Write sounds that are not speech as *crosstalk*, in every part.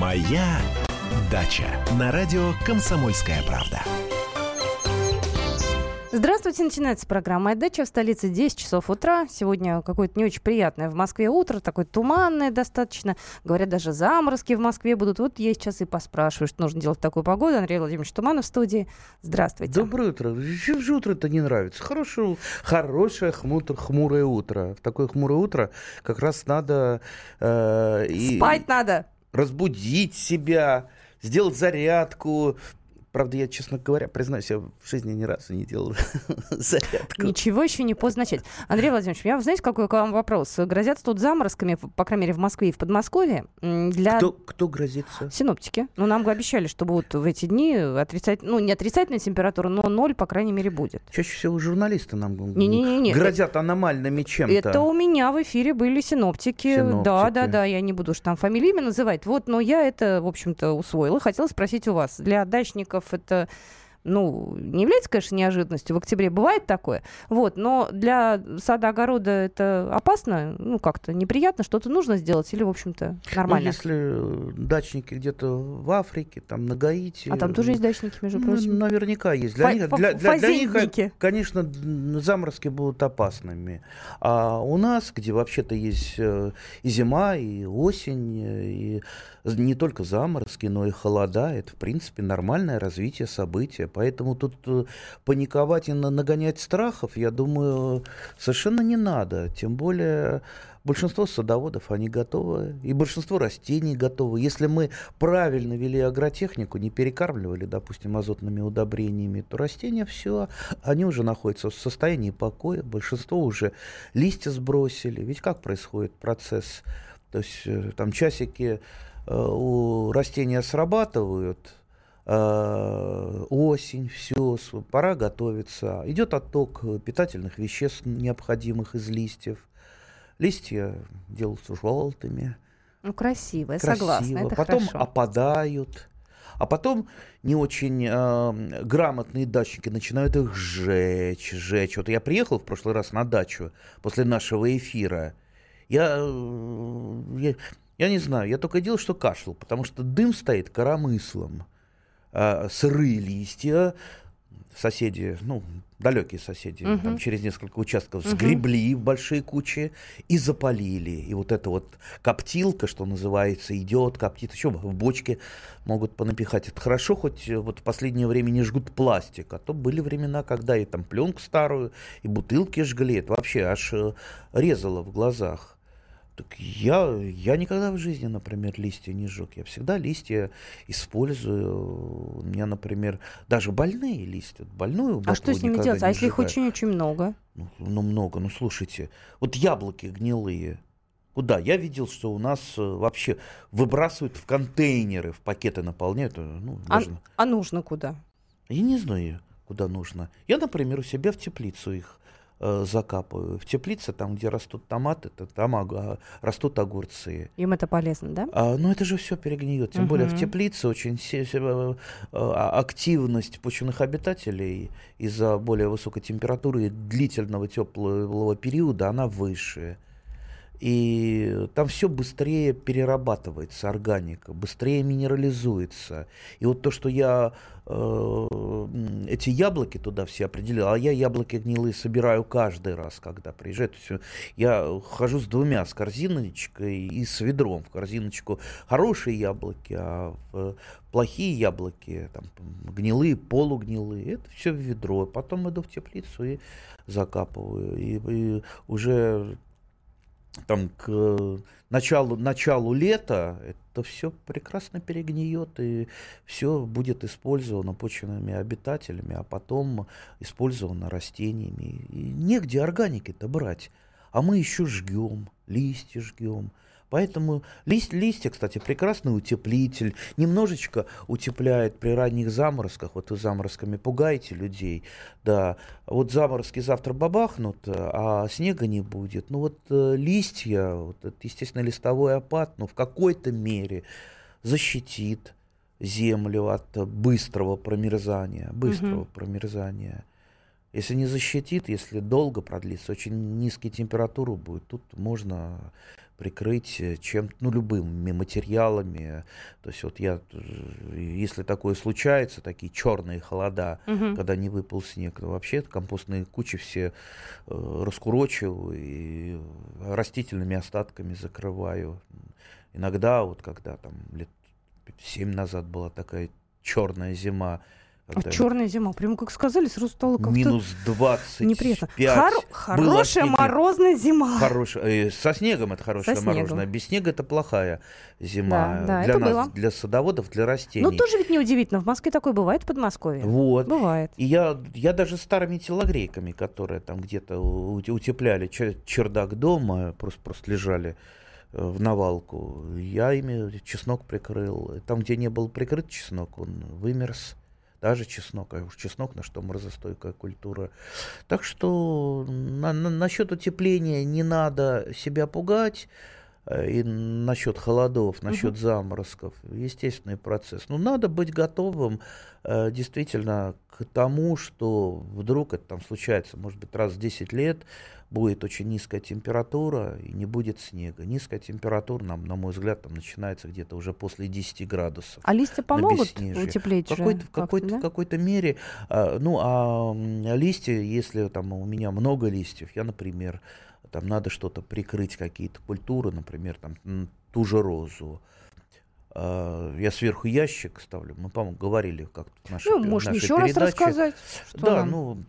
Моя дача на радио Комсомольская правда. Здравствуйте, начинается программа «Моя дача» в столице 10 часов утра. Сегодня какое-то не очень приятное в Москве утро, такое туманное достаточно. Говорят, даже заморозки в Москве будут. Вот я сейчас и поспрашиваю, что нужно делать в такую погоду. Андрей Владимирович Туманов в студии. Здравствуйте. Доброе утро. Чем же утро-то не нравится? Хорошее, хорошее хмур, хмурое утро. В такое хмурое утро как раз надо... Э, Спать и надо. Разбудить себя, сделать зарядку, Правда, я, честно говоря, признаюсь, я в жизни ни разу не делал *laughs* зарядку. Ничего еще не поздно начать. Андрей Владимирович, у меня, знаете, какой к вам вопрос? Грозятся тут заморозками, по крайней мере, в Москве и в Подмосковье. Для... Кто, кто грозится? Синоптики. Ну, нам обещали, что будут в эти дни отрицательные, ну, не отрицательная температура, но ноль, по крайней мере, будет. Чаще всего журналисты нам не, не, не, не. грозят аномальными чем-то. Это у меня в эфире были синоптики. синоптики. Да, да, да, я не буду уж там фамилии называть. Вот, но я это, в общем-то, усвоила. Хотела спросить у вас. Для дачников это ну, не является, конечно, неожиданностью. В октябре бывает такое. Вот, но для сада-огорода это опасно, ну, как-то неприятно, что-то нужно сделать или, в общем-то, нормально? Ну, если дачники где-то в Африке, там, на Гаити... А там тоже есть дачники, между ну, прочим? Ну, наверняка есть. Для, них, для, для, для них, конечно, заморозки будут опасными. А у нас, где вообще-то есть э, и зима, и осень, и не только заморозки, но и холода. Это, в принципе, нормальное развитие события. Поэтому тут э, паниковать и нагонять страхов, я думаю, совершенно не надо. Тем более большинство садоводов, они готовы, и большинство растений готовы. Если мы правильно вели агротехнику, не перекармливали, допустим, азотными удобрениями, то растения все, они уже находятся в состоянии покоя, большинство уже листья сбросили. Ведь как происходит процесс? То есть э, там часики Э, у растения срабатывают, осень, все, пора готовиться. Идет отток питательных веществ, необходимых из листьев. Листья делаются желтыми. Ну, красиво, я согласна, это Потом хорошо. опадают. А потом не очень э, грамотные дачники начинают их сжечь, сжечь. Вот я приехал в прошлый раз на дачу после нашего эфира. Я, э, я, я не знаю, я только делал, что кашлял, потому что дым стоит коромыслом. А, сырые листья, соседи, ну, далекие соседи, угу. там через несколько участков угу. сгребли в большие кучи и запалили. И вот эта вот коптилка, что называется, идет, коптит, еще в бочке могут понапихать. Это хорошо, хоть вот в последнее время не жгут пластик, а то были времена, когда и там пленку старую, и бутылки жгли. Это вообще аж э, резало в глазах. Так я, я никогда в жизни, например, листья не жег. Я всегда листья использую. У меня, например, даже больные листья. Больную а что с ними делать? А если их очень-очень много? Ну, ну, много. Ну, слушайте. Вот яблоки гнилые. Куда? Я видел, что у нас э, вообще выбрасывают в контейнеры, в пакеты наполняют. Э, ну, а, а нужно куда? Я не знаю, куда нужно. Я, например, у себя в теплицу их закапываю. В теплице, там, где растут томаты, то там ага, растут огурцы. Им это полезно, да? А, ну, это же все перегниет. Тем угу. более в теплице очень э, а, активность почвенных обитателей из-за более высокой температуры и длительного теплого периода, она выше. И там все быстрее перерабатывается, органика, быстрее минерализуется. И вот то, что я э, эти яблоки туда все определил, а я яблоки гнилые собираю каждый раз, когда приезжаю. То есть я хожу с двумя, с корзиночкой и с ведром. В корзиночку хорошие яблоки, а в плохие яблоки, там, гнилые, полугнилые, это все в ведро. Потом иду в теплицу и закапываю. И, и уже там к началу, началу лета это все прекрасно перегниет и все будет использовано почвенными обитателями, а потом использовано растениями. И негде органики-то брать. А мы еще жгем, листья жгем, Поэтому лист, листья, кстати, прекрасный утеплитель, немножечко утепляет при ранних заморозках. Вот вы заморозками пугаете людей, да. Вот заморозки завтра бабахнут, а снега не будет. Ну вот э, листья, вот это, естественно, листовой опад, но в какой-то мере защитит землю от быстрого промерзания, быстрого угу. промерзания. Если не защитит, если долго продлится, очень низкие температуры будет, тут можно прикрыть чем ну, любыми материалами. То есть вот я, если такое случается, такие черные холода, угу. когда не выпал снег, то вообще компостные кучи все э, раскурочиваю и растительными остатками закрываю. Иногда, вот когда там лет семь назад была такая черная зима, а черная зима. Прямо как сказали, сразу стало как-то... Минус 20. Неприятно. Хор- хорошая морозная зима. Хорошая. Э, со снегом это хорошая Со морозная. Без снега это плохая зима. Да, да, для это нас, было. для садоводов, для растений. Ну, тоже ведь неудивительно. В Москве такое бывает, в Подмосковье. Вот. Бывает. И я, я даже старыми телогрейками, которые там где-то утепляли чердак дома, просто, просто лежали э, в навалку. Я ими чеснок прикрыл. Там, где не был прикрыт чеснок, он вымерз даже чеснок, а уж чеснок на что морозостойкая культура. Так что на, на, насчет утепления не надо себя пугать. Э, и насчет холодов, насчет угу. заморозков, естественный процесс. Но надо быть готовым э, действительно к тому, что вдруг это там случается, может быть, раз в 10 лет, будет очень низкая температура и не будет снега. Низкая температура, нам, на мой взгляд, там начинается где-то уже после 10 градусов. А листья помогут утеплить какой-то, в какой-то, да? в какой-то мере. А, ну, а листья, если там у меня много листьев, я, например, там надо что-то прикрыть, какие-то культуры, например, там ту же розу, а, я сверху ящик ставлю. Мы, по-моему, говорили как-то в нашей, ну, можно еще передаче. раз рассказать. Да, нам... ну,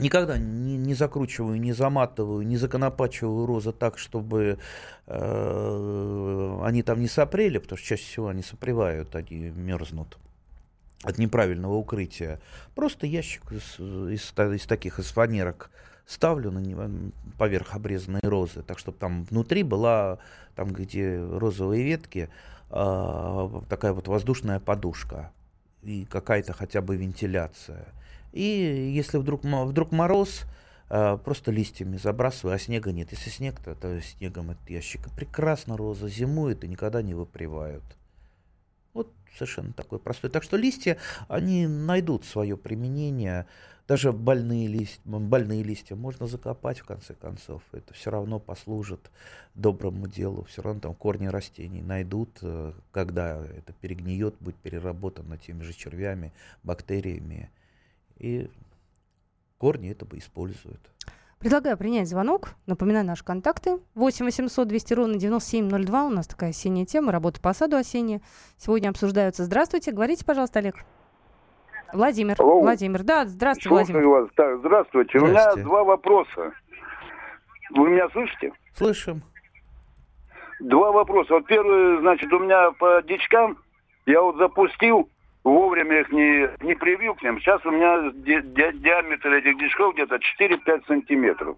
Никогда не, не закручиваю, не заматываю, не законопачиваю розы так, чтобы э, они там не сопрели, потому что чаще всего они сопревают, они мерзнут от неправильного укрытия. Просто ящик из, из, из таких, из фанерок ставлю на поверх обрезанной розы, так чтобы там внутри была, там где розовые ветки, э, такая вот воздушная подушка и какая-то хотя бы вентиляция. И если вдруг, вдруг мороз, э, просто листьями забрасываю, а снега нет. Если снег, то, то снегом этот ящик. Прекрасно роза зимует и никогда не выпривают. Совершенно такой простой. Так что листья, они найдут свое применение. Даже больные листья, больные листья можно закопать в конце концов. Это все равно послужит доброму делу. Все равно там корни растений найдут, э, когда это перегниет, будет переработано теми же червями, бактериями и корни этого используют. Предлагаю принять звонок. Напоминаю наши контакты. 8 800 200 ровно 9702. У нас такая осенняя тема. Работа по саду осенняя. Сегодня обсуждаются. Здравствуйте. Говорите, пожалуйста, Олег. Владимир. Алло. Владимир. Да, здравствуйте, Владимир. Вас. Так, здравствуйте. У меня два вопроса. Вы меня слышите? Слышим. Два вопроса. Вот первый, значит, у меня по дичкам я вот запустил вовремя их не, не привил к ним. Сейчас у меня ди, ди, диаметр этих дишков где-то 4-5 сантиметров.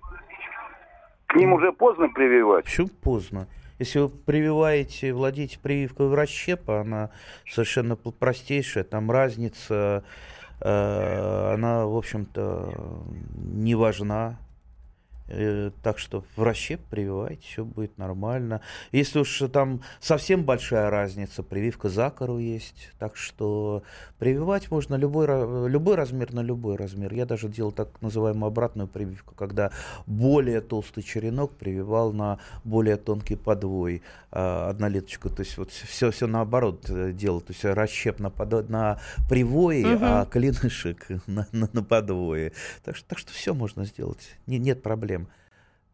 К ним уже поздно прививать? Почему поздно? Если вы прививаете, владеете прививкой расщепа, она совершенно простейшая, там разница, э, она, в общем-то, не важна. Э, так что в расщеп прививайте, все будет нормально. Если уж там совсем большая разница, прививка за кору есть. Так что прививать можно любой, любой размер на любой размер. Я даже делал так называемую обратную прививку, когда более толстый черенок прививал на более тонкий подвой э, однолеточку. То есть вот все, все наоборот э, делал. То есть расщеп на, под, на привое, угу. а клинышек *laughs* на, на, на подвое. Так что, так что все можно сделать. Не, нет проблем.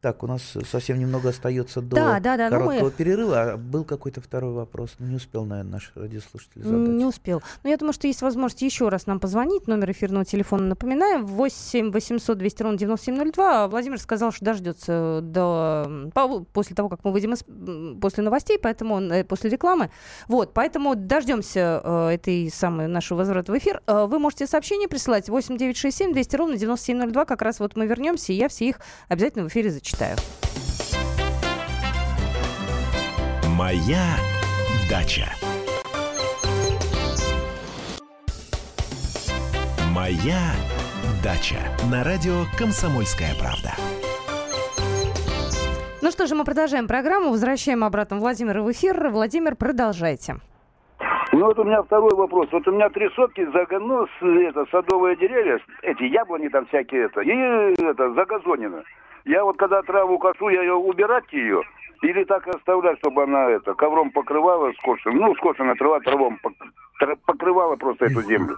Так, у нас совсем немного остается до да, да, да, короткого ну мы... перерыва. А был какой-то второй вопрос? Ну, не успел, наверное, наш радиослушатель задать. Не успел. Но я думаю, что есть возможность еще раз нам позвонить. Номер эфирного телефона напоминаем. 8 800 200 ровно 9702. Владимир сказал, что дождется до... после того, как мы выйдем из... после новостей, поэтому он... Э, после рекламы. Вот, поэтому дождемся э, этой самой нашего возврата в эфир. Э, вы можете сообщение присылать 8 967 200 ровно 9702. Как раз вот мы вернемся, и я все их обязательно в эфире зачитаю читаю. Моя дача. Моя дача. На радио Комсомольская правда. Ну что же, мы продолжаем программу. Возвращаем обратно Владимира в эфир. Владимир, продолжайте. Ну вот у меня второй вопрос. Вот у меня три сотки загону, это, садовые деревья, эти яблони там всякие, это, и это, загазонено. Я вот когда траву косу, я ее убирать ее, или так оставлять, чтобы она это ковром покрывала скошенная, ну, скошенная трава травом покрывала просто эту землю.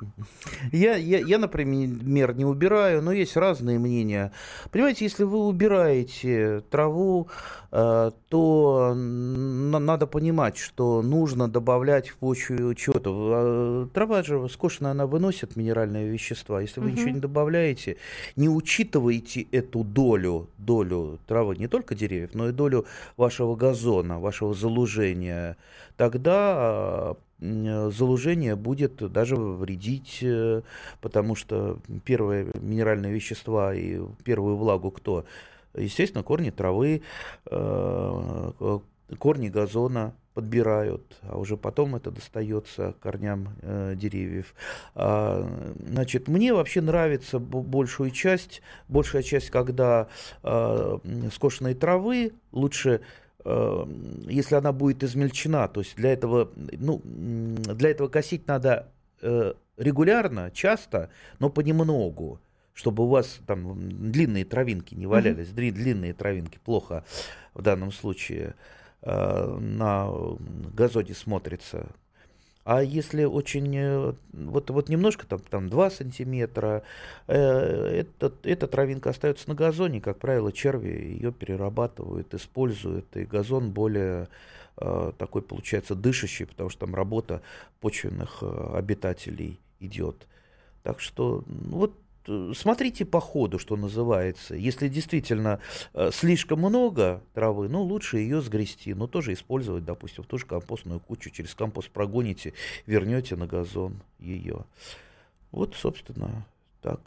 Я, я, я, например, не убираю, но есть разные мнения. Понимаете, если вы убираете траву, э, то надо понимать, что нужно добавлять в почву что-то. А, трава же скошенная, она выносит минеральные вещества. Если вы угу. ничего не добавляете, не учитываете эту долю, долю травы, не только деревьев, но и долю вашего газона, вашего залужения, тогда залужение будет даже вредить, э, потому что первые минеральные вещества и первую влагу кто? Естественно, корни травы, э, корни газона подбирают, а уже потом это достается корням э, деревьев. А, значит, мне вообще нравится большую часть, большая часть, когда э, скошенной травы лучше Э, если она будет измельчена, то есть для этого, ну, для этого косить надо э, регулярно, часто, но понемногу, чтобы у вас там длинные травинки не валялись, mm-hmm. длинные травинки плохо в данном случае э, на газоне смотрится. А если очень, э, вот, вот немножко, там, там 2 сантиметра, э, эта, эта травинка остается на газоне, как правило, черви ее перерабатывают, используют, и газон более э, такой получается дышащий, потому что там работа почвенных э, обитателей идет. Так что ну, вот Э, смотрите по ходу, что называется. Если действительно э, слишком много травы, ну, лучше ее сгрести, но тоже использовать, допустим, в ту же компостную кучу. Через компост прогоните, вернете на газон ее. Вот, собственно, так.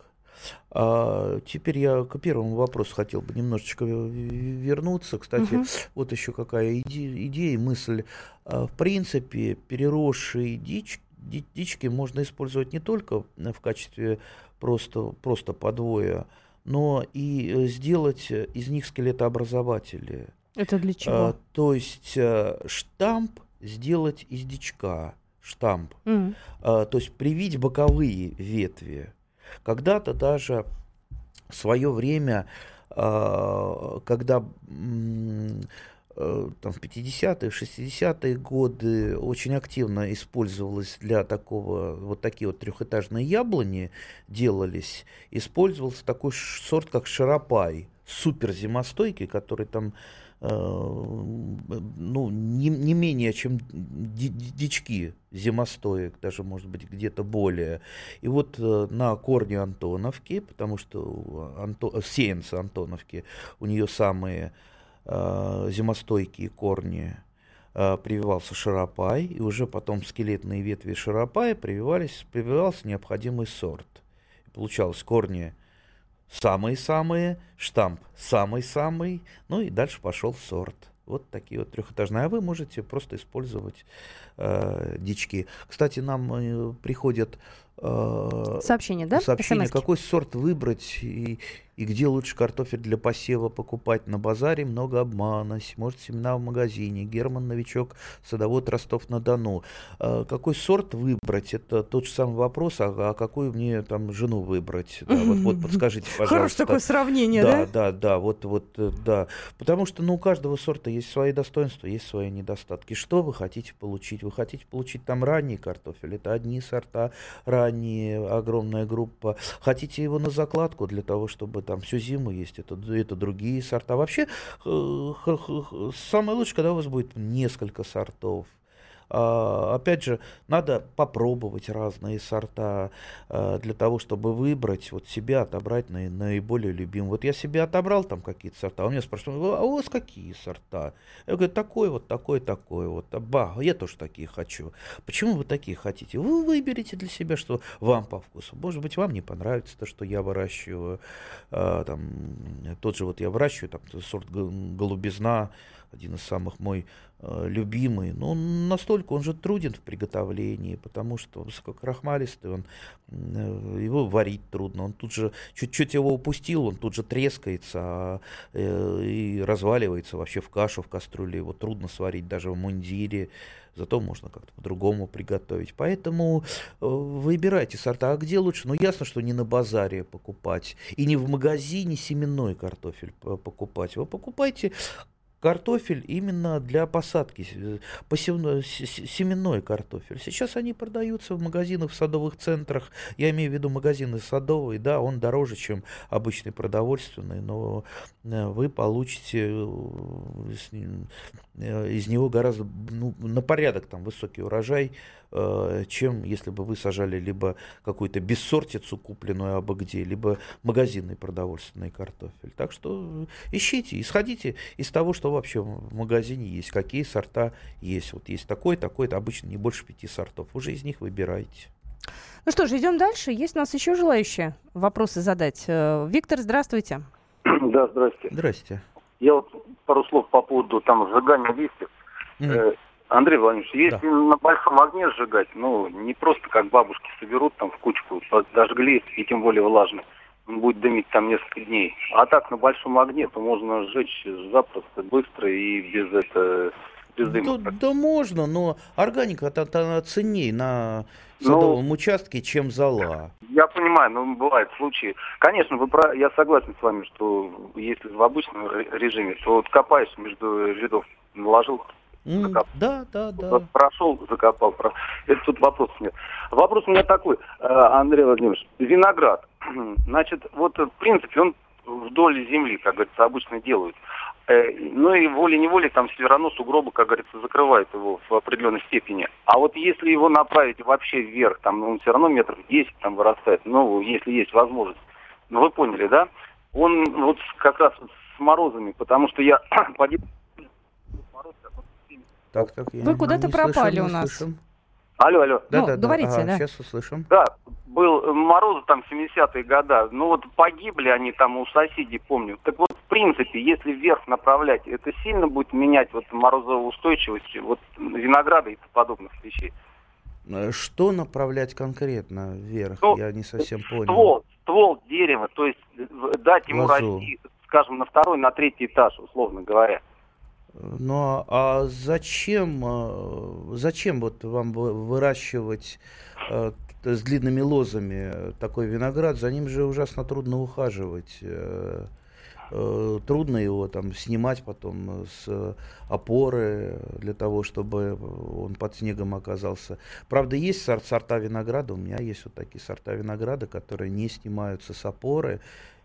А теперь я к первому вопросу хотел бы немножечко вернуться. Кстати, угу. вот еще какая идея, идея мысль. А, в принципе, переросшие дичь, дички можно использовать не только в качестве просто, просто подвое, но и э, сделать э, из них скелетообразователи. Это для чего? А, то есть э, штамп сделать из дичка, штамп. Mm. А, то есть привить боковые ветви. Когда-то даже в свое время, а, когда там, в 50-е, 60-е годы очень активно использовалось для такого, вот такие вот трехэтажные яблони делались, использовался такой сорт, как шарапай, супер зимостойкий, который там э, ну, не, не менее, чем дички зимостоек, даже, может быть, где-то более. И вот э, на корне Антоновки, потому что Анто, сеянцы Антоновки, у нее самые э, зимостойкие корни э, прививался шарапай, и уже потом скелетные ветви шарапая прививались, прививался необходимый сорт. И получалось корни самые-самые, штамп самый-самый, ну и дальше пошел сорт. Вот такие вот трехэтажные. А вы можете просто использовать э, дички. Кстати, нам э, приходят э, сообщение, да? Сообщение, какой сорт выбрать и, и где лучше картофель для посева покупать? На базаре много обмана. Может, семена в магазине. Герман Новичок, садовод Ростов-на-Дону. А, какой сорт выбрать? Это тот же самый вопрос. А, а какую мне там жену выбрать? Да, вот, вот подскажите, пожалуйста. Хорошее такое сравнение, да? Да, да, да. Вот, вот, э, да. Потому что ну, у каждого сорта есть свои достоинства, есть свои недостатки. Что вы хотите получить? Вы хотите получить там ранний картофель? Это одни сорта, ранние, огромная группа. Хотите его на закладку для того, чтобы там всю зиму есть, это, это другие сорта. Вообще, самое лучшее, когда у вас будет несколько сортов. А, опять же, надо попробовать разные сорта а, для того, чтобы выбрать, вот себя отобрать на, наиболее любимый. Вот я себе отобрал там какие-то сорта, а у меня спрашивают, а у вас какие сорта? Я говорю, такой вот, такой, такой вот. Ба, я тоже такие хочу. Почему вы такие хотите? Вы выберите для себя, что вам по вкусу. Может быть, вам не понравится то, что я выращиваю. А, там, тот же вот я выращиваю, там, сорт голубизна, один из самых мой любимый, но он настолько, он же труден в приготовлении, потому что высококрахмалистый, он, э, его варить трудно, он тут же, чуть-чуть его упустил, он тут же трескается а, э, и разваливается вообще в кашу, в кастрюле, его трудно сварить даже в мундире, зато можно как-то по-другому приготовить. Поэтому выбирайте сорта. А где лучше? Ну, ясно, что не на базаре покупать и не в магазине семенной картофель покупать. Вы покупайте картофель именно для посадки, посевной, семенной картофель. Сейчас они продаются в магазинах, в садовых центрах. Я имею в виду магазины садовые, да, он дороже, чем обычный продовольственный, но э, вы получите э, э, из него гораздо ну, на порядок там высокий урожай, Э, чем если бы вы сажали либо какую-то бессортицу, купленную абы где, либо магазинный продовольственный картофель. Так что ищите, исходите из того, что вообще в магазине есть, какие сорта есть. Вот есть такой, такой, это обычно не больше пяти сортов. Уже из них выбирайте. Ну что ж, идем дальше. Есть у нас еще желающие вопросы задать. Э, Виктор, здравствуйте. *clears throat* Да, здрасте. Здрасте. Я вот пару слов по поводу там сжигания листьев. Mm. Андрей Владимирович, если да. на большом огне сжигать, ну, не просто как бабушки соберут там в кучку, дожгли, и тем более влажно, он будет дымить там несколько дней. А так на большом огне, то можно сжечь запросто, быстро и без этого без дыма. Да, да можно, но органика то она ценнее на садовом ну, участке, чем зола. Я понимаю, но бывают случаи. Конечно, вы про... я согласен с вами, что если в обычном режиме, то вот копаешь между рядов, наложил Mm, да, да, да. Прошел, закопал. Это тут вопрос нет. Вопрос у меня такой, э, Андрей Владимирович. Виноград. *clears throat* Значит, вот в принципе он вдоль земли, как говорится, обычно делают. Э, ну и волей-неволей там все равно сугробы, как говорится, закрывают его в определенной степени. А вот если его направить вообще вверх, там он все равно метров 10 там вырастает, ну, если есть возможность. Ну, вы поняли, да? Он вот как раз с морозами, потому что я *clears throat* погиб так, так, я Вы куда-то пропали слышим, у нас. Слышим. Алло, алло. Да, ну, да, говорите, да. Да. Сейчас услышим. Да, был мороз там 70-е годы. Ну вот погибли они там у соседей, помню. Так вот, в принципе, если вверх направлять, это сильно будет менять вот морозоустойчивость вот винограда и подобных вещей. Э, что направлять конкретно вверх? Ну, Я не совсем понял. Ствол, ствол дерева, то есть дать ему Лозу. расти, скажем, на второй, на третий этаж, условно говоря. Ну а зачем, э, зачем вот вам выращивать э, с длинными лозами такой виноград? За ним же ужасно трудно ухаживать. Э, трудно его там снимать потом с опоры для того, чтобы он под снегом оказался. Правда, есть сорта винограда, у меня есть вот такие сорта винограда, которые не снимаются с опоры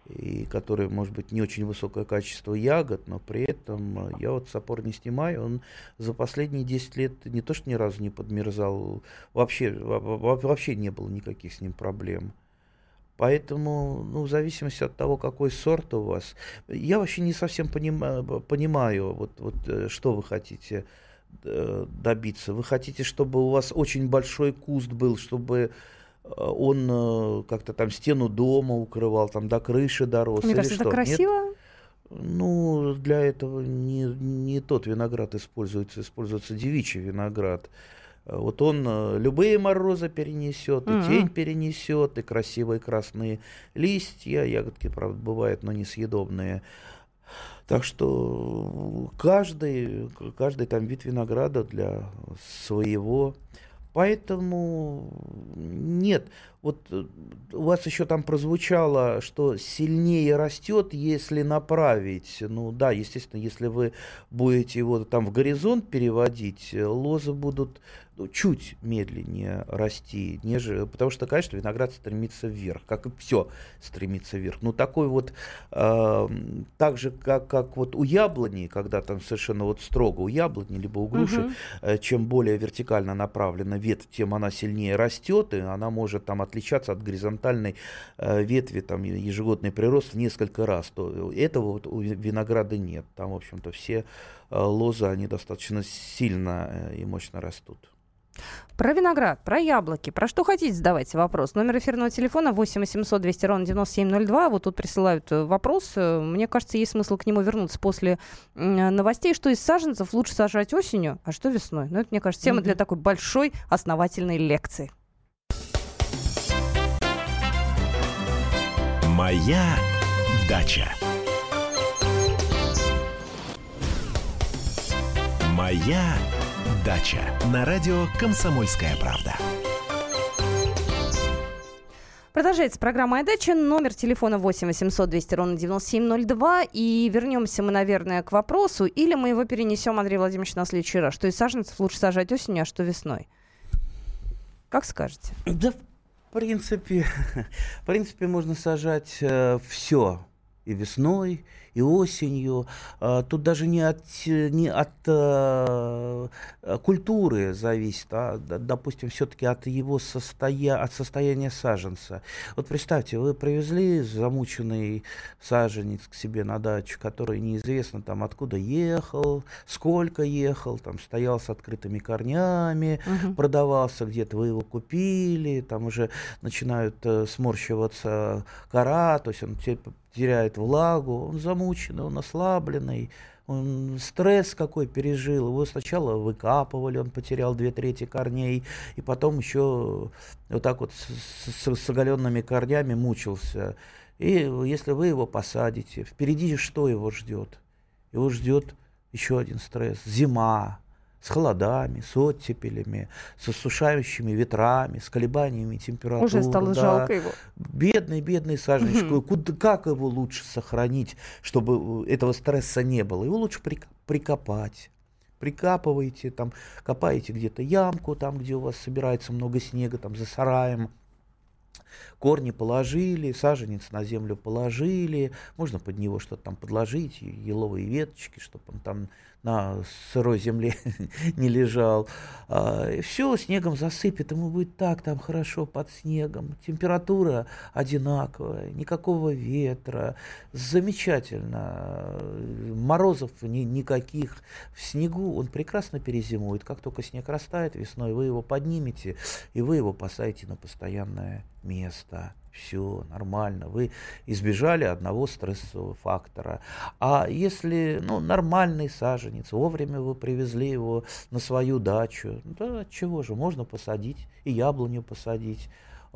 и которые, может быть, не очень высокое качество ягод, но при этом э, я вот сапор не снимаю, он за последние 10 лет не то что ни разу не подмерзал, вообще, вообще не было никаких с ним проблем. Поэтому, ну, в зависимости от того, какой сорт у вас, я вообще не совсем понимаю, понимаю вот, вот, э, что вы хотите э, добиться. Вы хотите, чтобы у вас очень большой куст был, чтобы он э, как-то там стену дома укрывал, там до крыши дорос. Мне кажется, что? это красиво. Нет? Ну, для этого не, не тот виноград используется, используется девичий виноград. Вот он э, любые морозы перенесет, и mm-hmm. тень перенесет, и красивые красные листья. Ягодки, правда, бывают, но несъедобные. Так что каждый, каждый там вид винограда для своего Поэтому нет, вот э, у вас еще там прозвучало, что сильнее растет, если направить. Ну да, естественно, если вы будете его там в горизонт переводить, э, лозы будут чуть медленнее расти, нежели, потому что, конечно, виноград стремится вверх, как и все стремится вверх. Но такой вот, э, так же, как, как вот у яблони, когда там совершенно вот строго у яблони, либо у груши, угу. э, чем более вертикально направлена ветвь, тем она сильнее растет, и она может там отличаться от горизонтальной э, ветви, там ежегодный прирост в несколько раз. То этого вот у винограда нет. Там, в общем-то, все э, лозы, они достаточно сильно э, и мощно растут. Про виноград, про яблоки, про что хотите, задавайте вопрос. Номер эфирного телефона 8 800 200 ровно 9702. Вот тут присылают э, вопрос. Э, мне кажется, есть смысл к нему вернуться после новостей, что из саженцев лучше сажать осенью, а что весной. Ну, это, мне кажется, тема mm-hmm. для такой большой основательной лекции. Моя дача. Моя дача на радио Комсомольская правда. Продолжается программа «Моя дача». Номер телефона 8 800 200 ровно 9702. И вернемся мы, наверное, к вопросу. Или мы его перенесем, Андрей Владимирович, на следующий раз. Что из саженцев лучше сажать осенью, а что весной? Как скажете? Да, в принципе, *laughs* в принципе можно сажать э, все. И весной, и осенью. А, тут даже не от, не от э, культуры зависит, а, допустим, все-таки от его состоя... от состояния саженца. Вот представьте, вы привезли замученный саженец к себе на дачу, который неизвестно там откуда ехал, сколько ехал, там стоял с открытыми корнями, угу. продавался где-то, вы его купили, там уже начинают э, сморщиваться кора, то есть он теряет влагу, он замученный, он ослабленный, он стресс какой пережил. Его сначала выкапывали, он потерял две трети корней, и потом еще вот так вот с, с, с оголенными корнями мучился. И если вы его посадите, впереди что его ждет? Его ждет еще один стресс. Зима, с холодами, с оттепелями, с осушающими ветрами, с колебаниями температуры. Уже стало да. жалко его. Бедный, бедный саженчик. Угу. Куда, как его лучше сохранить, чтобы этого стресса не было? Его лучше прикопать. Прикапываете, там, копаете где-то ямку, там, где у вас собирается много снега, там, за сараем, корни положили, саженец на землю положили, можно под него что-то там подложить, еловые веточки, чтобы он там на сырой земле *laughs* не лежал. А, все снегом засыпет, ему будет так там хорошо под снегом. Температура одинаковая, никакого ветра, замечательно. Морозов ни, никаких. В снегу он прекрасно перезимует. Как только снег растает весной, вы его поднимете, и вы его посадите на постоянное место все нормально, вы избежали одного стрессового фактора. А если ну, нормальный саженец, вовремя вы привезли его на свою дачу, да чего же, можно посадить и яблоню посадить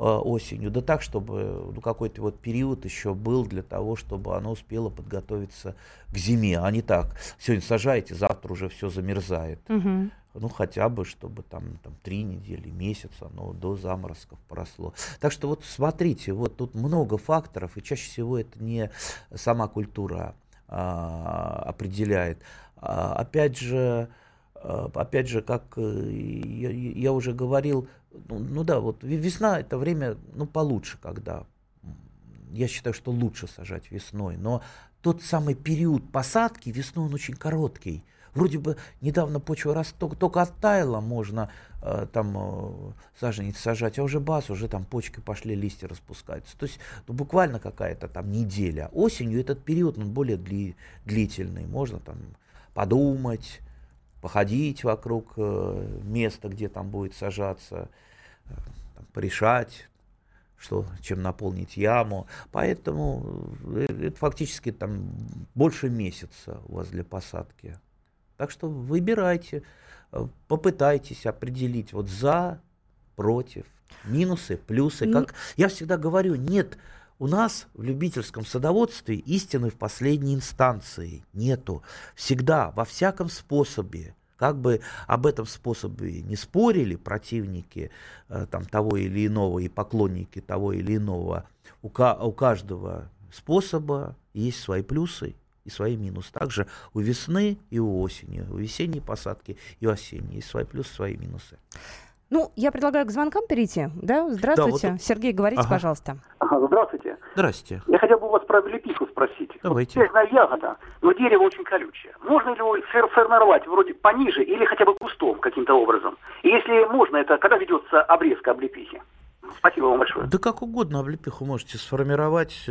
осенью, да так, чтобы ну, какой-то вот период еще был для того, чтобы оно успело подготовиться к зиме, а не так, сегодня сажаете, завтра уже все замерзает. Угу ну хотя бы, чтобы там, там три недели, месяц оно до заморозков поросло. Так что вот смотрите, вот тут много факторов, и чаще всего это не сама культура а, определяет. А, опять же, опять же, как э, я, я уже говорил, ну, ну да, вот весна это время, ну получше, когда я считаю, что лучше сажать весной, но тот самый период посадки весной он очень короткий. Вроде бы недавно почва раз только, только оттаяла, можно э, там э, саженец сажать, а уже бас, уже там почки пошли, листья распускаются. То есть ну, буквально какая-то там неделя. Осенью этот период он более дли, длительный. Можно там подумать, походить вокруг э, места, где там будет сажаться, э, порешать, что, чем наполнить яму. Поэтому э, это фактически там больше месяца у вас для посадки. Так что выбирайте, попытайтесь определить вот за, против, минусы, плюсы. Как я всегда говорю, нет у нас в любительском садоводстве истины в последней инстанции нету. Всегда, во всяком способе, как бы об этом способе не спорили противники э, там, того или иного и поклонники того или иного, у, у каждого способа есть свои плюсы и свои минусы. Также у весны и у осени, у весенней посадки и у осенней. Есть свои плюсы, свои минусы. Ну, я предлагаю к звонкам перейти. Да, здравствуйте. Да, вот... Сергей, говорите, ага. пожалуйста. Ага, здравствуйте. Здравствуйте. Я хотел бы у вас про облепиху спросить. Давайте. Вот снежная ягода, но дерево очень колючее. Можно ли его формировать вроде пониже или хотя бы кустом каким-то образом? И если можно, это когда ведется обрезка облепихи? Спасибо вам большое. Да как угодно облепиху можете сформировать.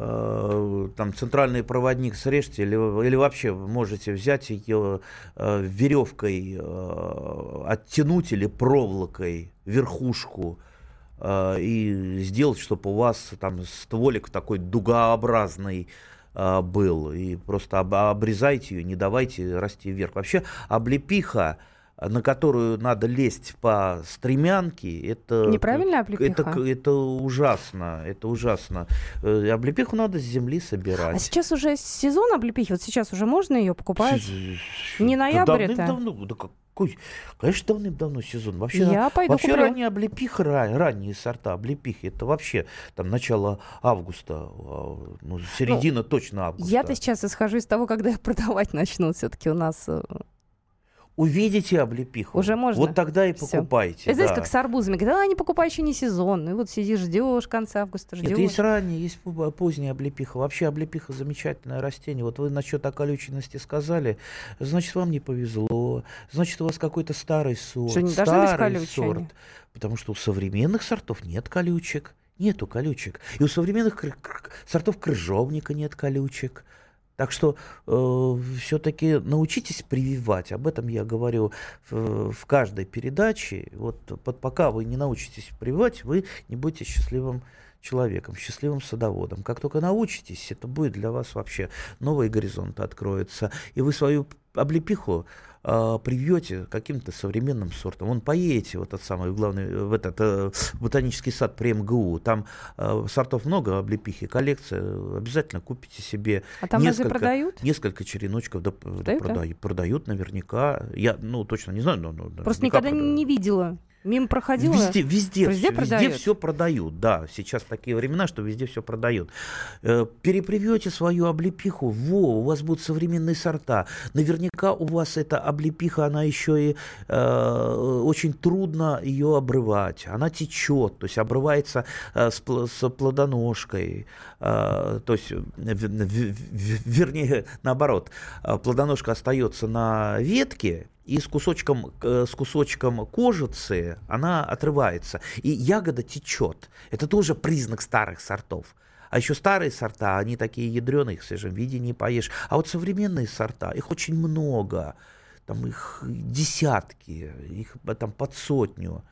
Э, там центральный проводник срежьте, или, или вообще можете взять ее э, веревкой э, оттянуть или проволокой верхушку и сделать, чтобы у вас там стволик такой дугообразный был. И просто об, обрезайте ее, не давайте расти вверх. Вообще облепиха на которую надо лезть по стремянке, это... Неправильная облепиха? Это, это ужасно, это ужасно. Э, облепиху надо с земли собирать. А сейчас уже сезон облепихи, вот сейчас уже можно ее покупать? Не ноябрь это? Давным-давно, да какой, конечно, давным-давно сезон. Вообще, Я пойду вообще куплю. ранние облепиха, ран, ранние сорта облепихи, это вообще там начало августа, а, ну, середина ну, точно августа. Я-то сейчас исхожу из того, когда продавать начнут все-таки у нас э, увидите облепиху. Уже можно. Вот тогда и покупайте. Это знаете, да. как с арбузами. Когда не покупай еще не сезон. И вот сидишь, ждешь конца августа, ждешь. Это есть ранее, есть поздняя облепиха. Вообще облепиха замечательное растение. Вот вы насчет околюченности сказали, значит, вам не повезло. Значит, у вас какой-то старый сорт. Что, не старый быть сорт. Потому что у современных сортов нет колючек. Нету колючек. И у современных сортов крыжовника нет колючек. Так что э, все-таки научитесь прививать. Об этом я говорю в, в каждой передаче. Вот под, пока вы не научитесь прививать, вы не будете счастливым человеком, счастливым садоводом. Как только научитесь, это будет для вас вообще новые горизонты откроются. И вы свою облепиху э, привьете каким-то современным сортом. Вон поедете в этот самый главный, в этот э, ботанический сад при МГУ, там э, сортов много облепихи, коллекция, обязательно купите себе а там несколько, продают? несколько череночков, да, продают, да, продают, да? продают наверняка. Я, ну, точно не знаю, но... но Просто никогда продают. не видела. Мимо проходила? Везде, везде, везде, везде все продают. Да, сейчас такие времена, что везде все продают. Э, перепривете свою облепиху, во, у вас будут современные сорта. Наверняка у вас эта облепиха, она еще и э, очень трудно ее обрывать. Она течет, то есть обрывается э, с, с плодоножкой. Э, то есть, в, в, в, вернее, наоборот, э, плодоножка остается на ветке, и с кусочком, э, с кусочком кожицы она отрывается. И ягода течет. Это тоже признак старых сортов. А еще старые сорта, они такие ядреные, их в свежем виде не поешь. А вот современные сорта, их очень много. Там их десятки, их там под сотню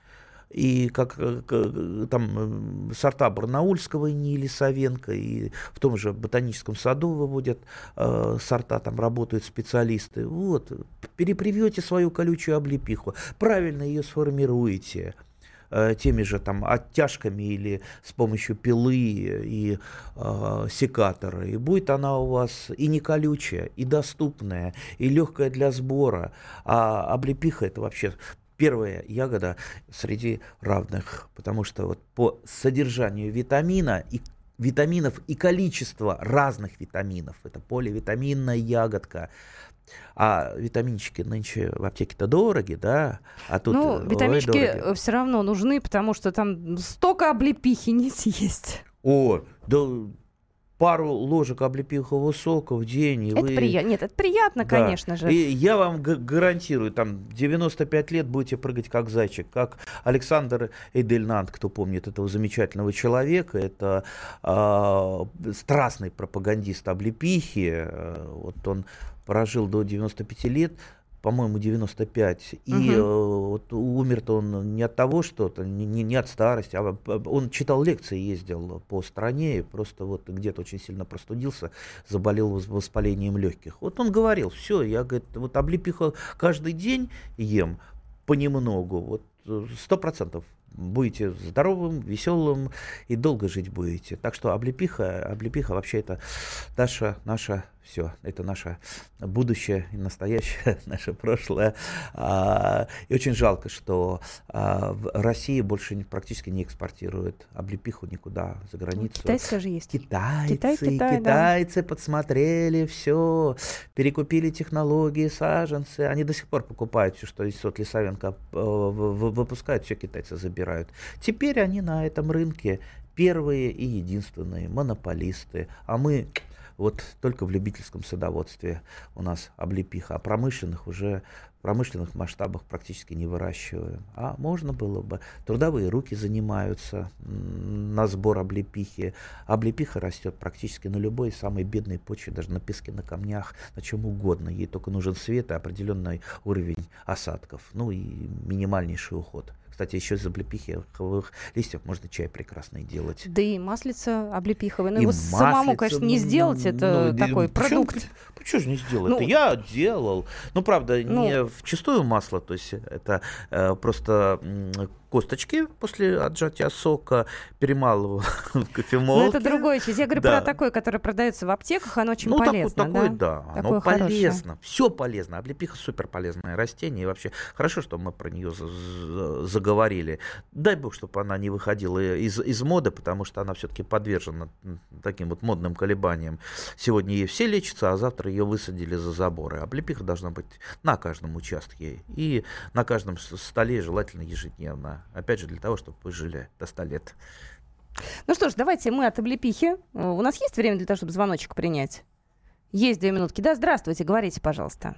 и как, э, э, там сорта Барнаульского и Савенко, и в том же ботаническом саду выводят э, сорта, там работают специалисты. Вот, перепривете свою колючую облепиху, правильно ее сформируете э, теми же там оттяжками или с помощью пилы и э, секатора. И будет она у вас и не колючая, и доступная, и легкая для сбора. А облепиха это вообще первая ягода среди равных, потому что вот по содержанию витамина и витаминов и количество разных витаминов, это поливитаминная ягодка, а витаминчики нынче в аптеке-то дороги, да? А тут, ну, витаминчики все равно нужны, потому что там столько облепихи не съесть. О, да пару ложек облепихового сока в день. И это вы... приятно. Нет, это приятно, да. конечно же. И я вам гарантирую, там 95 лет будете прыгать как зайчик, как Александр Эдельнант, кто помнит этого замечательного человека. Это э, страстный пропагандист облепихи. Вот он прожил до 95 лет по-моему, 95. И угу. вот умер-то он не от того что-то, не, не от старости, а он читал лекции, ездил по стране, и просто вот где-то очень сильно простудился, заболел воспалением легких. Вот он говорил, все, я, говорит, вот облепиха каждый день ем понемногу, вот э, сто процентов будете здоровым, веселым и долго жить будете. Так что облепиха, облепиха вообще это наша, наша все, это наше будущее и *laughs* настоящее, *laughs* наше прошлое. А, и очень жалко, что а, в России больше практически не экспортируют облепиху никуда за границу. Китайцы же есть. Китайцы, Китай, Китай, китайцы да. подсмотрели все, перекупили технологии, саженцы. Они до сих пор покупают все, что из от Лисавенко э, выпускают, все китайцы забирают. Теперь они на этом рынке первые и единственные монополисты. А мы вот только в любительском садоводстве у нас облепиха, а промышленных уже промышленных масштабах практически не выращиваем. А можно было бы. Трудовые руки занимаются на сбор облепихи. Облепиха растет практически на любой самой бедной почве, даже на песке, на камнях, на чем угодно. Ей только нужен свет и определенный уровень осадков. Ну и минимальнейший уход. Кстати, еще из облепиховых листьев можно чай прекрасный делать. Да и маслица облепиховое. Но ну, и его маслица, самому, конечно, не сделать. Ну, это ну, такой почему, продукт. Почему же не сделал? Ну, это я делал. Ну, правда, ну, не в чистую масло. То есть это э, просто косточки после отжатия сока, перемалываю *laughs* в кофемолке. Ну, это другое чиз. Я говорю да. про такое, которое продается в аптеках, оно очень ну, полезно. Ну, такое, да, такое, оно хорошее. полезно. Все полезно. Облепиха супер полезное растение. И вообще хорошо, что мы про нее заговорили. Дай бог, чтобы она не выходила из, из моды, потому что она все-таки подвержена таким вот модным колебаниям. Сегодня ей все лечатся, а завтра ее высадили за заборы. Облепиха должна быть на каждом участке и на каждом столе, желательно ежедневно. Опять же, для того, чтобы вы жили до 100 лет. Ну что ж, давайте мы от облепихи. У нас есть время для того, чтобы звоночек принять? Есть две минутки. Да, здравствуйте, говорите, пожалуйста.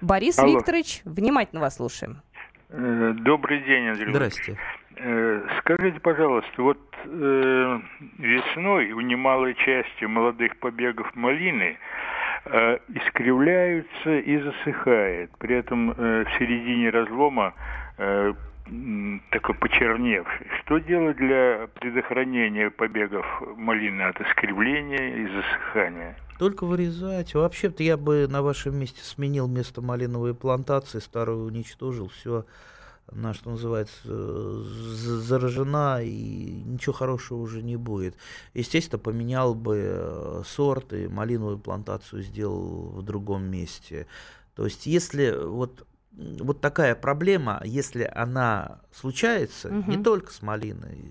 Борис Алло. Викторович, внимательно вас слушаем. Э, добрый день, Андрей. Здрасте. Э, скажите, пожалуйста, вот э, весной у немалой части молодых побегов малины Э, искривляются и засыхает. При этом э, в середине разлома такой почерневший. Что делать для предохранения побегов малины от искривления и засыхания? Только вырезать. Вообще-то я бы на вашем месте сменил место малиновой плантации, старую уничтожил, все она, что называется, заражена, и ничего хорошего уже не будет. Естественно, поменял бы э, сорт и малиновую плантацию сделал в другом месте. То есть, если вот вот такая проблема, если она случается, угу. не только с малиной,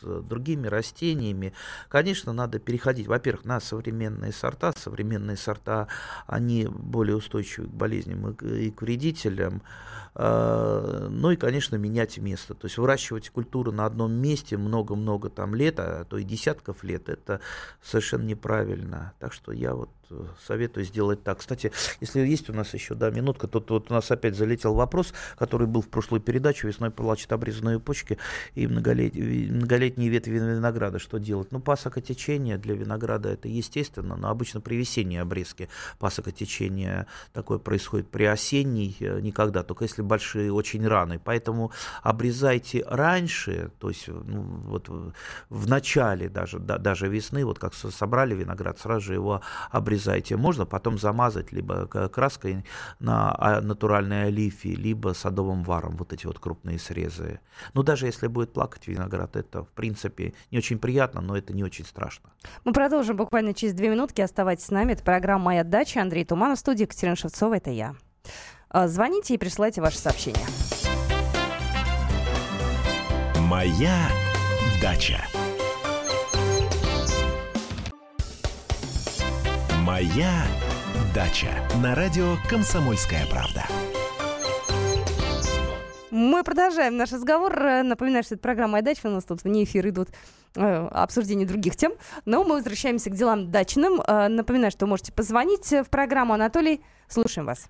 с другими растениями, конечно, надо переходить, во-первых, на современные сорта. Современные сорта, они более устойчивы к болезням и к вредителям. А, ну и, конечно, менять место. То есть выращивать культуру на одном месте много-много там лет, а то и десятков лет, это совершенно неправильно. Так что я вот советую сделать так. Кстати, если есть у нас еще, да, минутка, тут вот у нас опять залетел вопрос, который был в прошлой передаче, весной плачут обрезанные почки и многолет... многолетние ветви винограда. Что делать? Ну, пасокотечение для винограда это естественно, но обычно при весенней обрезке пасокотечение такое происходит при осенней э, никогда, только если большие очень раны. Поэтому обрезайте раньше, то есть ну, вот в начале даже, да, даже весны, вот как собрали виноград, сразу же его обрезайте. Можно потом замазать либо краской на а, натуральной олифе, либо садовым варом, вот эти вот крупные срезы. Но даже если будет плакать виноград, это в принципе не очень приятно, но это не очень страшно. Мы продолжим буквально через две минутки. Оставайтесь с нами. Это программа «Моя дача». Андрей Туманов, студия Екатерина Шевцова. Это я. А, звоните и присылайте ваши сообщения. Моя дача. Моя дача. На радио «Комсомольская правда». Мы продолжаем наш разговор. Напоминаю, что это программа «Моя дача». У нас тут вне эфира идут э, обсуждение других тем. Но мы возвращаемся к делам дачным. Э, напоминаю, что можете позвонить в программу. Анатолий, слушаем вас.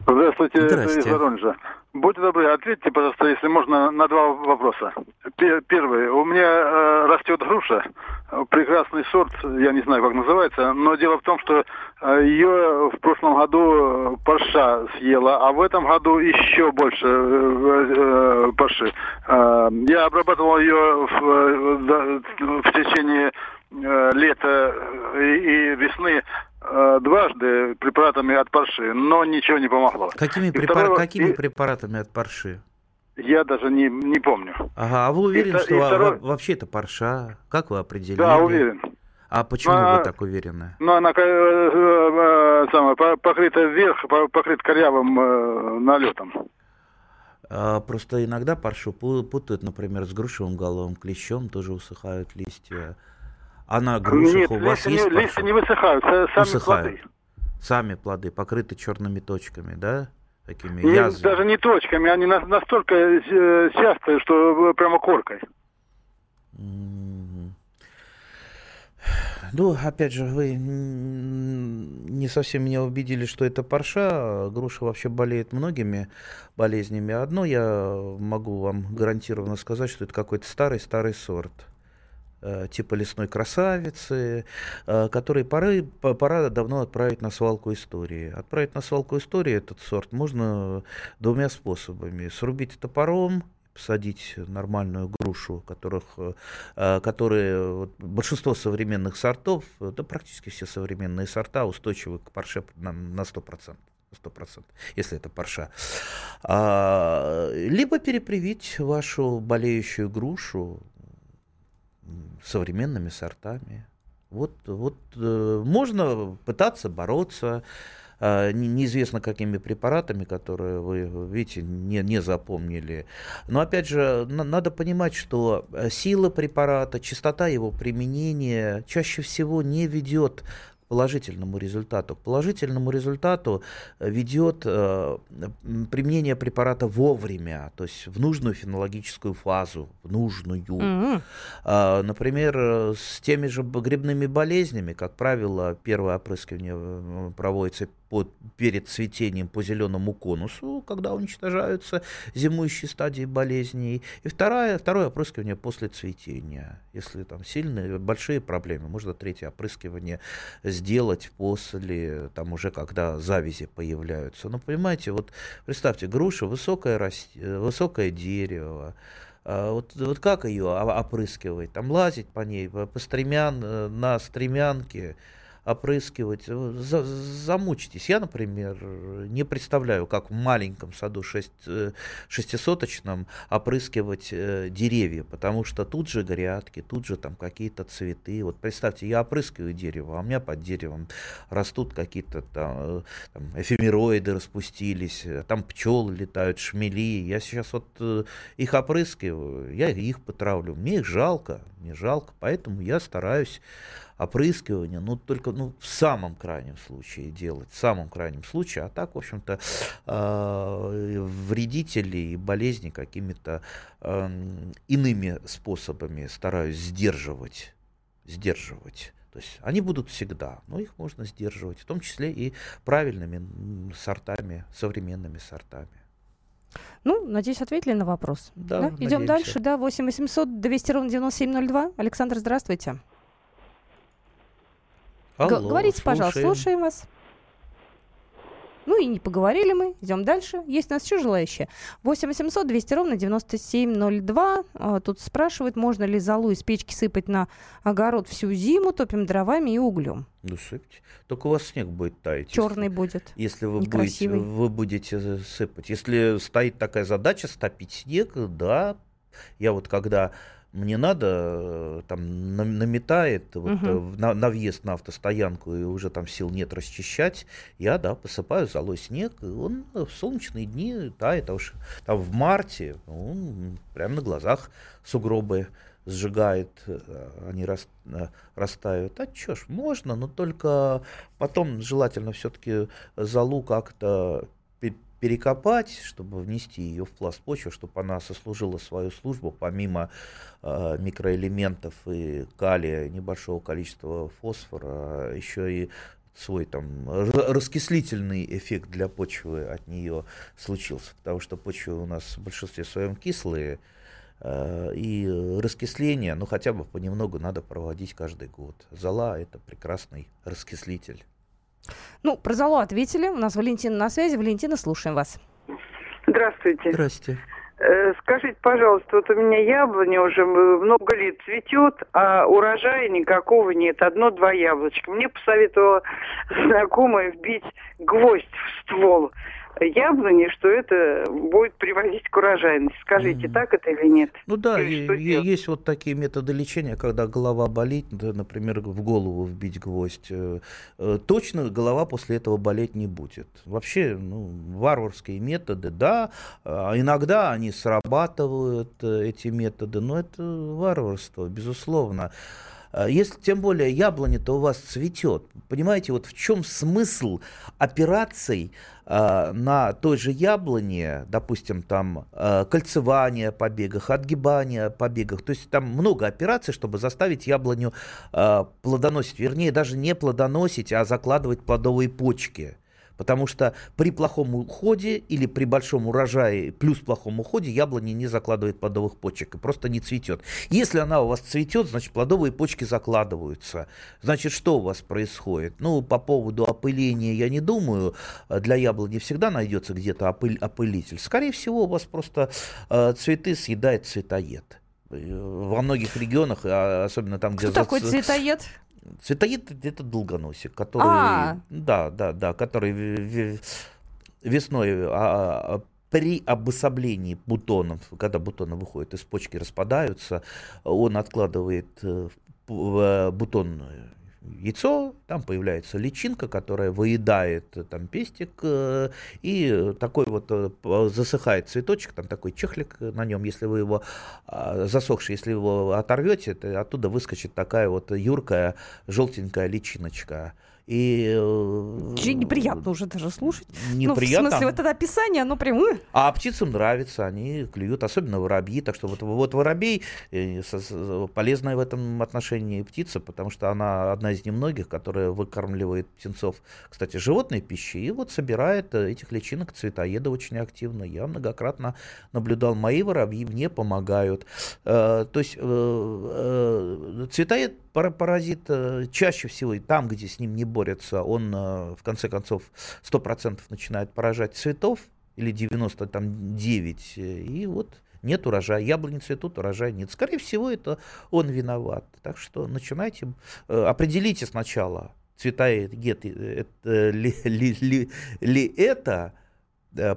Здравствуйте, Здрасте. из Воронежа. Будьте добры, ответьте, пожалуйста, если можно, на два вопроса. Первый. У меня э, растет груша, прекрасный сорт, я не знаю, как называется, но дело в том, что э, ее в прошлом году парша съела, а в этом году еще больше э, э, парши. Э, я обрабатывал ее в, в, течение э, лета и, весны Э, дважды препаратами от парши, но ничего не помогло. Какими, препар... второго... Какими и... препаратами от парши? Я даже не, не помню. Ага, а вы уверены, и, что и второй... вообще это парша? Как вы определили? Да, уверен. А почему а, вы так уверены? Ну, она э, э, самая, покрыта вверх, покрыта корявым э, налетом. А, просто иногда паршу путают, например, с грушевым головым клещом, тоже усыхают листья. На грушах Нет, у вас есть не, листья не высыхают, сами усыхают. плоды. Сами плоды, покрыты черными точками, да? Такими не, язвами. Даже не точками, они настолько э, частые, что прямо коркой. Ну, опять же, вы не совсем меня убедили, что это парша. Груша вообще болеет многими болезнями. Одно я могу вам гарантированно сказать, что это какой-то старый-старый сорт э, типа лесной красавицы, э, который пора, пора давно отправить на свалку истории. Отправить на свалку истории этот сорт можно двумя способами. Срубить топором посадить нормальную грушу, которых, э, которые вот, большинство современных сортов, да практически все современные сорта устойчивы к парше на, на 100%. 100%, если это парша. А, либо перепривить вашу болеющую грушу современными сортами. Вот, вот э, можно пытаться бороться, а, неизвестно какими препаратами, которые вы, видите, не, не запомнили. Но опять же, надо понимать, что э, сила препарата, частота его применения чаще всего не ведет положительному результату. К положительному результату э, ведет э, применение препарата вовремя, то есть в нужную фенологическую фазу, в нужную. Mm-hmm. Э, например, с теми же грибными болезнями, как правило, первое опрыскивание э, проводится под, перед цветением по зеленому конусу, когда уничтожаются зимующие стадии болезней. И второе, второе опрыскивание после цветения. Если там сильные, большие проблемы, можно третье опрыскивание сделать после, там уже когда завязи появляются. Но понимаете, вот представьте, груша, высокое, расти, высокое дерево, а вот, вот как ее опрыскивать? Там лазить по ней, по стремян, э, на стремянке, опрыскивать, э, за, замучитесь. Я, например, не представляю, как в маленьком саду шесть, э, шестисоточном опрыскивать э, деревья, потому что тут же грядки, тут же там какие-то цветы. Вот представьте, я опрыскиваю дерево, а у меня под деревом растут какие-то там, там эфемероиды распустились, там пчелы летают, шмели. Я сейчас вот их опрыскиваю, я их потравлю. Мне их жалко, не жалко, поэтому я стараюсь опрыскивание, ну, только ну, в самом крайнем случае делать, в самом крайнем случае, а так, в общем-то, э, вредители и болезни какими-то э, иными способами стараюсь сдерживать, сдерживать. То есть они будут всегда, но их можно сдерживать, в том числе и правильными сортами, современными сортами. Ну, надеюсь, ответили на вопрос. Да, да? Идем дальше, да, 8 800 200 ровно 9702. Александр, здравствуйте. Алло, Говорите, слушаем. пожалуйста, слушаем вас. Ну и не поговорили мы, идем дальше. Есть у нас еще желающие. 8 800 200 ровно 9702. А, тут спрашивают, можно ли золу из печки сыпать на огород всю зиму, топим дровами и углем. Ну, сыпьте. Только у вас снег будет таять. Черный если, будет. Если вы будете, вы будете сыпать. Если стоит такая задача стопить снег, да. Я вот когда мне надо, э, там наметает вот, угу. на, на въезд на автостоянку, и уже там сил нет расчищать, я, да, посыпаю золой снег, и он в солнечные дни тает, а уж там в марте он прямо на глазах сугробы сжигает, э, они рас, растают. А чё ж, можно, но только потом желательно все-таки залу как-то перекопать, чтобы внести ее в пласт почвы, чтобы она сослужила свою службу, помимо э, микроэлементов и калия, небольшого количества фосфора, еще и свой там раскислительный эффект для почвы от нее случился, потому что почвы у нас в большинстве своем кислые, э, и раскисление, ну хотя бы понемногу надо проводить каждый год. Зола это прекрасный раскислитель. Ну, про залу ответили. У нас Валентина на связи. Валентина, слушаем вас. Здравствуйте. Здравствуйте. Э, скажите, пожалуйста, вот у меня яблоня уже много лет цветет, а урожая никакого нет. Одно-два яблочка. Мне посоветовала знакомая вбить гвоздь в ствол яблони, что это будет приводить к урожайности. Скажите, mm. так это или нет? Ну да, и, есть вот такие методы лечения, когда голова болит, например, в голову вбить гвоздь. Э, э, точно голова после этого болеть не будет. Вообще, ну, варварские методы, да, а иногда они срабатывают, э, эти методы, но это варварство, безусловно. Э, если тем более яблоня-то у вас цветет, понимаете, вот в чем смысл операций э, на той же яблоне, допустим, там э, кольцевание по бегах, отгибание по бегах, то есть там много операций, чтобы заставить яблоню э, плодоносить, вернее, даже не плодоносить, а закладывать плодовые почки. Потому что при плохом уходе или при большом урожае плюс плохом уходе яблоня не закладывает плодовых почек и просто не цветет. Если она у вас цветет, значит плодовые почки закладываются. Значит, что у вас происходит? Ну, по поводу опыления я не думаю. Для яблони всегда найдется где-то опыль, опылитель. Скорее всего, у вас просто э, цветы съедает цветоед во многих регионах, а особенно там, где... Кто за... такой цветоед? Цветоед это долгоносик, который, а. да, да, да, который весной а, а, при обособлении бутонов, когда бутоны выходят из почки, распадаются, он откладывает э, в бутон яйцо, там появляется личинка, которая выедает э, там пестик, э, и такой вот э, засыхает цветочек, там такой чехлик на нем, если вы его а, засохший, если его оторвете, то оттуда выскочит такая вот юркая желтенькая личиночка. И... Очень неприятно уже даже слушать. Неприятно. Ну, в смысле, вот это описание, оно прямое. А птицам нравится, они клюют, особенно воробьи. Так что вот, вот воробей полезная в этом отношении птица, потому что она одна из немногих, которая выкармливает птенцов, кстати, животной пищей, и вот собирает э, этих личинок цветоеда очень активно. Я многократно наблюдал, мои воробьи мне помогают. Э, то есть э, цветоед паразит чаще всего там, где с ним не борются, он э, в конце концов 100% начинает поражать цветов, или 99, и вот нет урожая. Яблони цветут, урожая нет. Скорее всего, это он виноват. Так что начинайте, э, определите сначала, э, ли, ли, ли, ли это,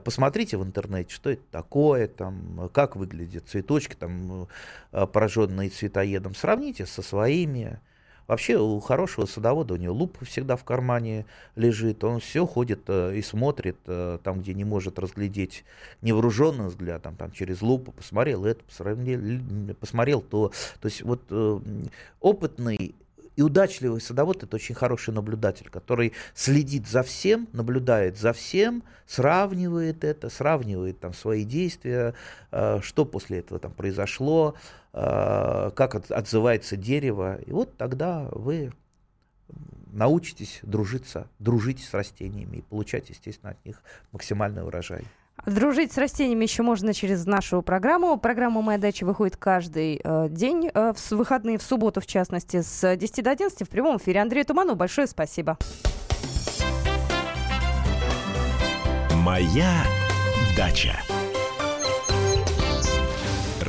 посмотрите в интернете, что это такое, там, как выглядят цветочки, там, пораженные цветоедом, сравните со своими, Вообще у хорошего садовода у него луп всегда в кармане лежит, он все ходит э, и смотрит э, там, где не может разглядеть невооруженный взгляд, там, через лупу посмотрел это, посмотрел, посмотрел то. То есть вот э, опытный и удачливый садовод это очень хороший наблюдатель, который следит за всем, наблюдает за всем, сравнивает это, сравнивает там свои действия, э, что после этого там произошло, э, как от, отзывается дерево. И вот тогда вы научитесь дружиться, дружить с растениями и получать, естественно, от них максимальный урожай. Дружить с растениями еще можно через нашу программу. Программа «Моя дача» выходит каждый э, день, э, в выходные, в субботу, в частности, с 10 до 11 в прямом эфире. Андрею Туману большое спасибо. «Моя дача».